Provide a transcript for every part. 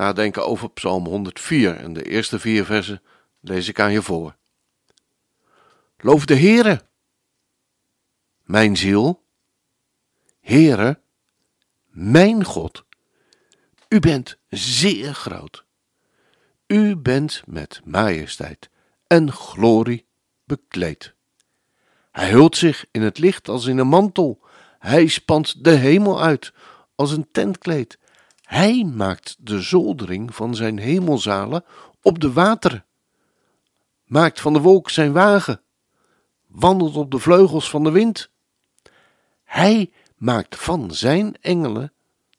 nadenken over Psalm 104 en de eerste vier versen lees ik aan je voor. Loof de Heere, mijn ziel, Heere, mijn God, u bent zeer groot. U bent met majesteit en glorie bekleed. Hij hult zich in het licht als in een mantel. Hij spant de hemel uit als een tentkleed. Hij maakt de zoldering van zijn hemelzalen op de wateren, maakt van de wolk zijn wagen, wandelt op de vleugels van de wind. Hij maakt van zijn engelen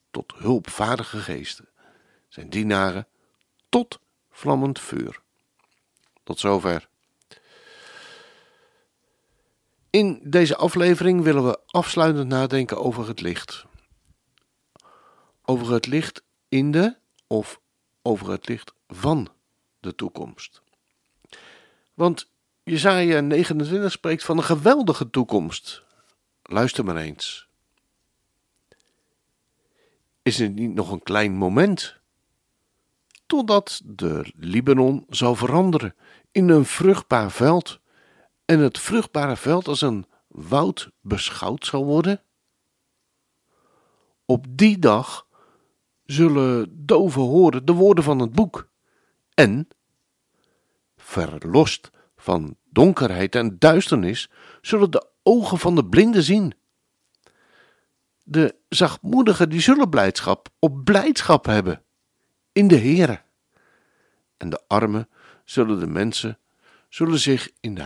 tot hulpvaardige geesten, zijn dienaren tot vlammend vuur. Tot zover. In deze aflevering willen we afsluitend nadenken over het licht over het licht in de of over het licht van de toekomst. Want Jezaja 29 spreekt van een geweldige toekomst. Luister maar eens. Is het niet nog een klein moment? Totdat de Libanon zal veranderen in een vruchtbaar veld en het vruchtbare veld als een woud beschouwd zal worden? Op die dag zullen doven horen de woorden van het boek. En, verlost van donkerheid en duisternis, zullen de ogen van de blinden zien. De zachtmoedigen die zullen blijdschap op blijdschap hebben in de Heere. En de armen zullen de mensen zullen zich in de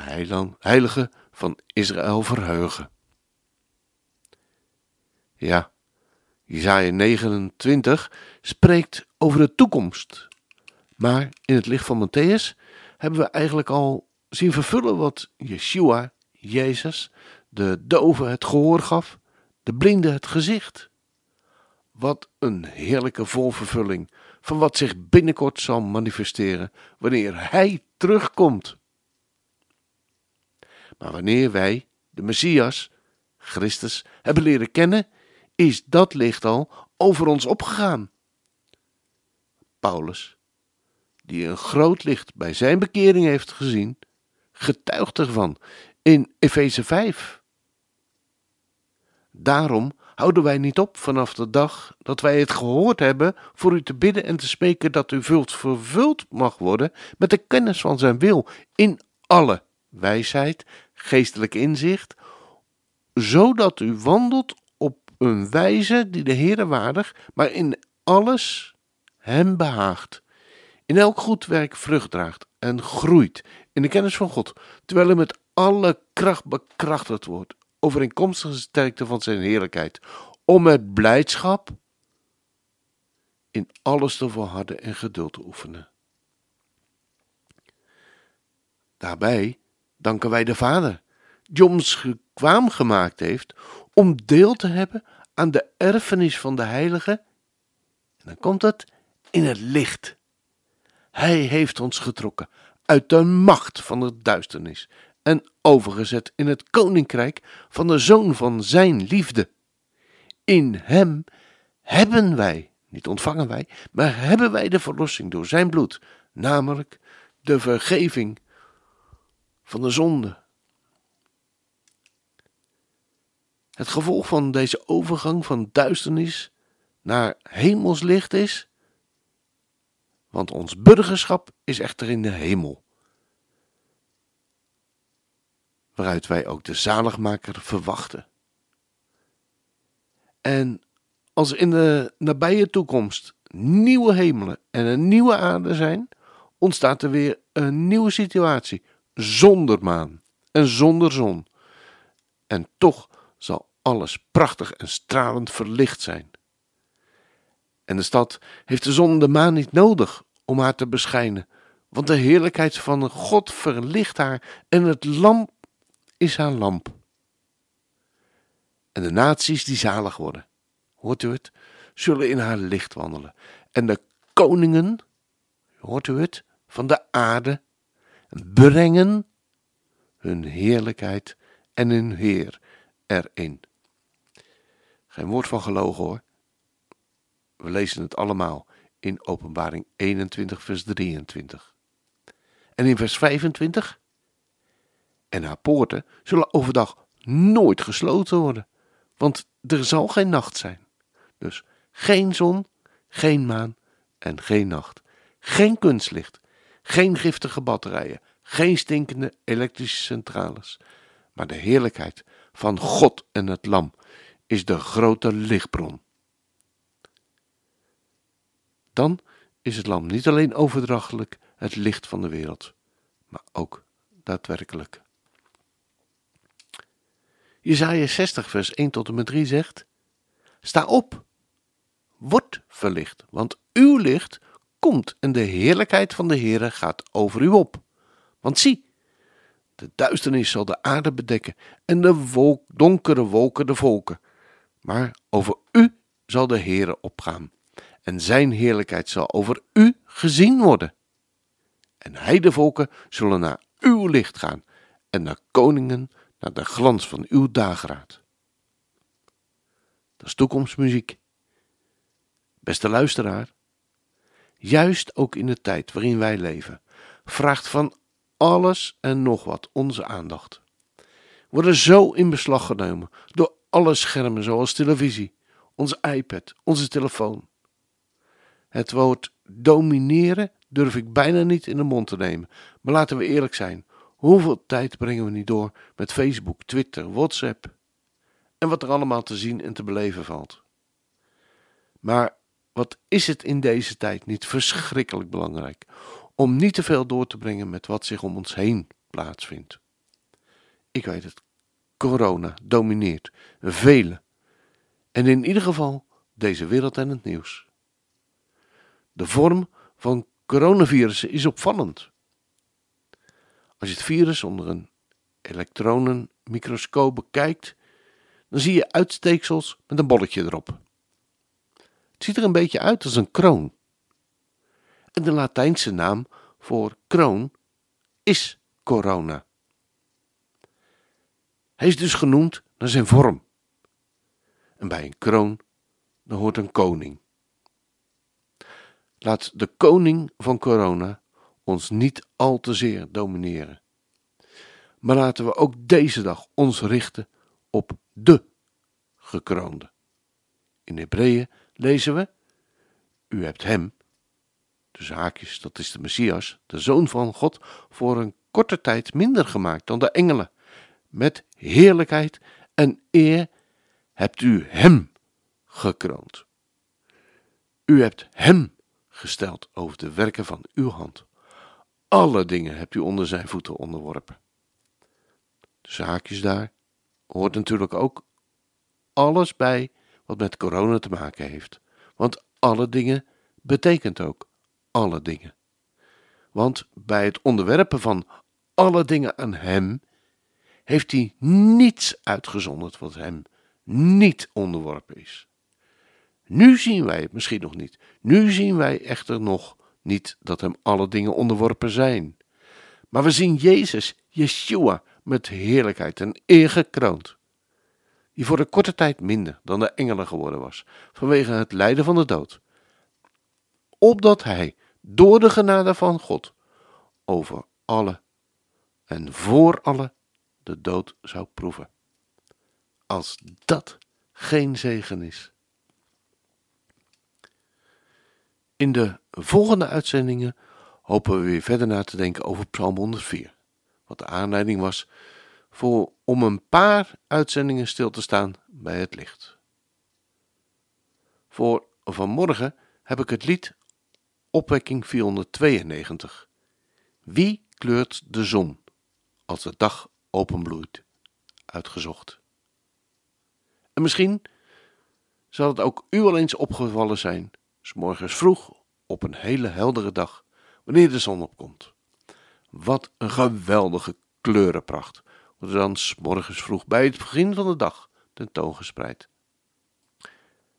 heilige van Israël verheugen. Ja, Isaiah 29 spreekt over de toekomst. Maar in het licht van Matthäus hebben we eigenlijk al zien vervullen wat Yeshua, Jezus, de dove het gehoor gaf, de blinde het gezicht. Wat een heerlijke volvervulling van wat zich binnenkort zal manifesteren wanneer Hij terugkomt. Maar wanneer wij, de Messias, Christus, hebben leren kennen, is dat licht al over ons opgegaan. Paulus, die een groot licht bij zijn bekering heeft gezien, getuigt ervan in Efeze 5. Daarom houden wij niet op vanaf de dag dat wij het gehoord hebben voor u te bidden en te spreken dat u vult vervuld mag worden met de kennis van zijn wil in alle wijsheid, geestelijk inzicht, zodat u wandelt een wijze die de Heere waardig, maar in alles hem behaagt. In elk goed werk vrucht draagt en groeit in de kennis van God, terwijl hij met alle kracht bekrachtigd wordt, overeenkomstig de sterkte van zijn heerlijkheid, om met blijdschap in alles te volharden en geduld te oefenen. Daarbij danken wij de Vader, die ons kwaam gemaakt heeft om deel te hebben aan de erfenis van de heilige. En dan komt het in het licht. Hij heeft ons getrokken uit de macht van de duisternis en overgezet in het koninkrijk van de zoon van zijn liefde. In hem hebben wij, niet ontvangen wij, maar hebben wij de verlossing door zijn bloed, namelijk de vergeving van de zonde Het gevolg van deze overgang van duisternis naar hemelslicht is, want ons burgerschap is echter in de hemel, waaruit wij ook de zaligmaker verwachten. En als in de nabije toekomst nieuwe hemelen en een nieuwe aarde zijn, ontstaat er weer een nieuwe situatie zonder maan en zonder zon. En toch zal alles prachtig en stralend verlicht zijn. En de stad heeft de zon en de maan niet nodig om haar te beschijnen, want de heerlijkheid van God verlicht haar en het lamp is haar lamp. En de naties die zalig worden, hoort u het, zullen in haar licht wandelen. En de koningen, hoort u het, van de aarde brengen hun heerlijkheid en hun Heer erin. Geen woord van gelogen hoor. We lezen het allemaal in Openbaring 21, vers 23. En in vers 25. En haar poorten zullen overdag nooit gesloten worden, want er zal geen nacht zijn. Dus geen zon, geen maan en geen nacht. Geen kunstlicht, geen giftige batterijen, geen stinkende elektrische centrales. Maar de heerlijkheid van God en het Lam is de grote lichtbron. Dan is het Lam niet alleen overdrachtelijk het licht van de wereld, maar ook daadwerkelijk. Jezaja 60 vers 1 tot en met 3 zegt, Sta op, word verlicht, want uw licht komt en de heerlijkheid van de Heere gaat over u op. Want zie, de duisternis zal de aarde bedekken en de donkere wolken de volken. Maar over u zal de Heere opgaan en zijn heerlijkheid zal over u gezien worden. En heidevolken zullen naar uw licht gaan en naar koningen naar de glans van uw dageraad. Dat is toekomstmuziek. Beste luisteraar, juist ook in de tijd waarin wij leven, vraagt van alles en nog wat onze aandacht. Worden zo in beslag genomen door alle schermen zoals televisie, onze iPad, onze telefoon. Het woord domineren durf ik bijna niet in de mond te nemen, maar laten we eerlijk zijn. Hoeveel tijd brengen we niet door met Facebook, Twitter, WhatsApp en wat er allemaal te zien en te beleven valt? Maar wat is het in deze tijd niet verschrikkelijk belangrijk om niet te veel door te brengen met wat zich om ons heen plaatsvindt? Ik weet het, corona domineert vele en in ieder geval deze wereld en het nieuws. De vorm van coronavirussen is opvallend. Als je het virus onder een elektronenmicroscoop bekijkt, dan zie je uitsteeksels met een bolletje erop. Het ziet er een beetje uit als een kroon. En de Latijnse naam voor kroon is corona. Hij is dus genoemd naar zijn vorm. En bij een kroon dan hoort een koning. Laat de koning van corona ons niet al te zeer domineren. Maar laten we ook deze dag ons richten op de gekroonde. In Hebreeën lezen we: U hebt hem, dus haakjes, dat is de Messias, de zoon van God, voor een korte tijd minder gemaakt dan de engelen. Met heerlijkheid en eer hebt u hem gekroond. U hebt hem gesteld over de werken van uw hand. Alle dingen hebt u onder zijn voeten onderworpen. De zaakjes daar hoort natuurlijk ook alles bij wat met corona te maken heeft. Want alle dingen betekent ook alle dingen. Want bij het onderwerpen van alle dingen aan Hem heeft Hij niets uitgezonderd wat Hem niet onderworpen is. Nu zien wij het misschien nog niet. Nu zien wij echter nog niet dat Hem alle dingen onderworpen zijn. Maar we zien Jezus, Yeshua, met heerlijkheid en eer gekroond die voor een korte tijd minder dan de engelen geworden was, vanwege het lijden van de dood. Opdat hij, door de genade van God, over alle en voor alle de dood zou proeven. Als dat geen zegen is. In de volgende uitzendingen hopen we weer verder na te denken over Psalm 104, wat de aanleiding was voor om een paar uitzendingen stil te staan bij het licht. Voor vanmorgen heb ik het lied Opwekking 492. Wie kleurt de zon als de dag openbloeit? Uitgezocht. En misschien zal het ook u wel eens opgevallen zijn, s morgens vroeg op een hele heldere dag, wanneer de zon opkomt. Wat een geweldige kleurenpracht wordt dan s morgens vroeg bij het begin van de dag tentoongespreid.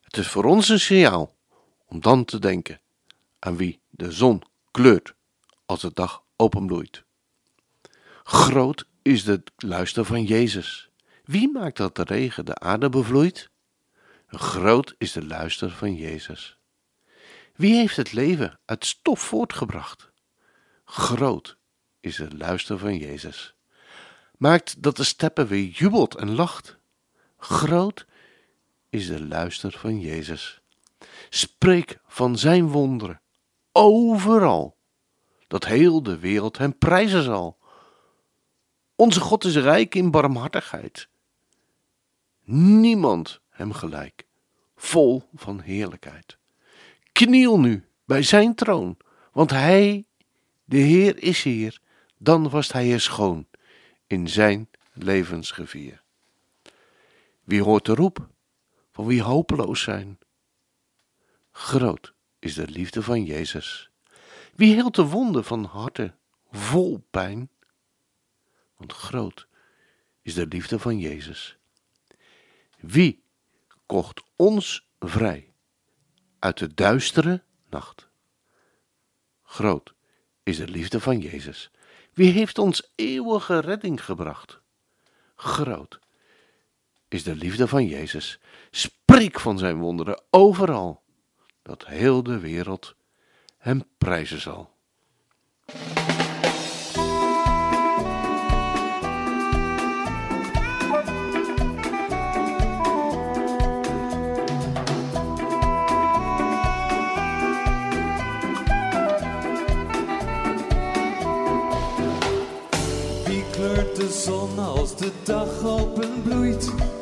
Het is voor ons een signaal om dan te denken aan wie de zon kleurt als de dag openbloeit. Groot is de luister van Jezus. Wie maakt dat de regen de aarde bevloeit? Groot is de luister van Jezus. Wie heeft het leven uit stof voortgebracht? Groot is de luister van Jezus. Maakt dat de steppen weer jubelt en lacht. Groot is de luister van Jezus. Spreek van zijn wonderen overal, dat heel de wereld hem prijzen zal. Onze God is rijk in barmhartigheid. Niemand hem gelijk, vol van heerlijkheid. Kniel nu bij zijn troon, want hij, de Heer, is hier. Dan was hij er schoon in zijn levensgevier. Wie hoort de roep van wie hopeloos zijn? Groot is de liefde van Jezus. Wie heelt de wonden van harten vol pijn? Want groot is de liefde van Jezus. Wie kocht ons vrij uit de duistere nacht? Groot is de liefde van Jezus. Wie heeft ons eeuwige redding gebracht? Groot is de liefde van Jezus. Spreek van zijn wonderen overal, dat heel de wereld hem prijzen zal. De zon als de dag openbloeit? Groot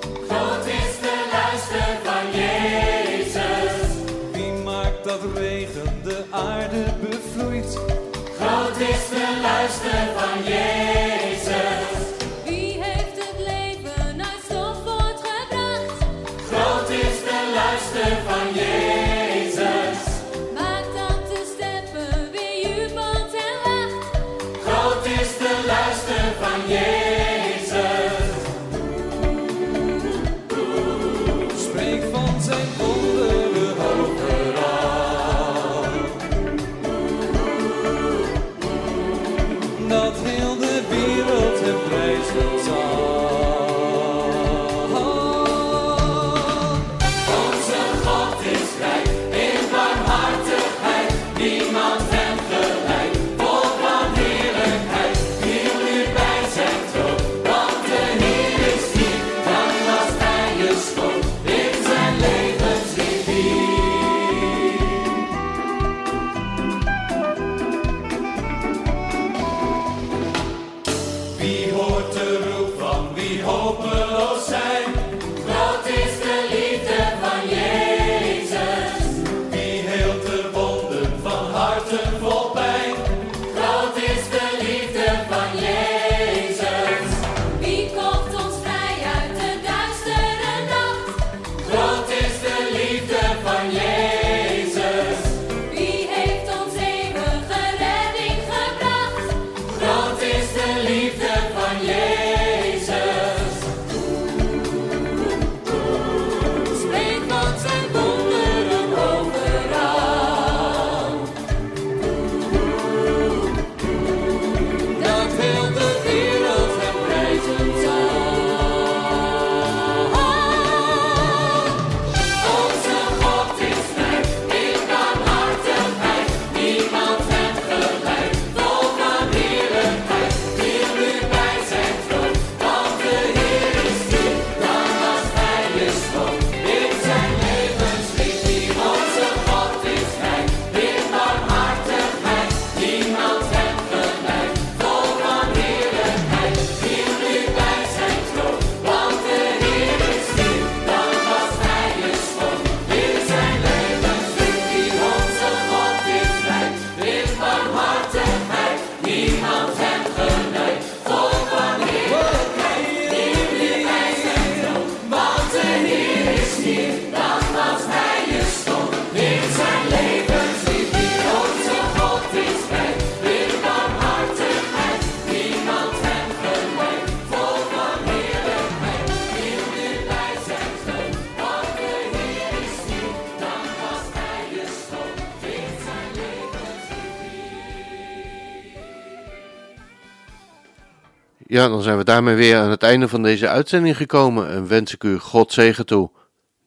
Ja, dan zijn we daarmee weer aan het einde van deze uitzending gekomen en wens ik u God zegen toe.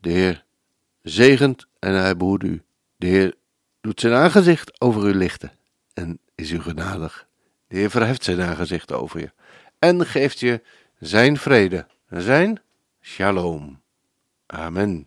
De Heer zegent en hij behoedt u. De Heer doet zijn aangezicht over u lichten en is u genadig. De Heer verheft zijn aangezicht over je en geeft je zijn vrede, zijn shalom. Amen.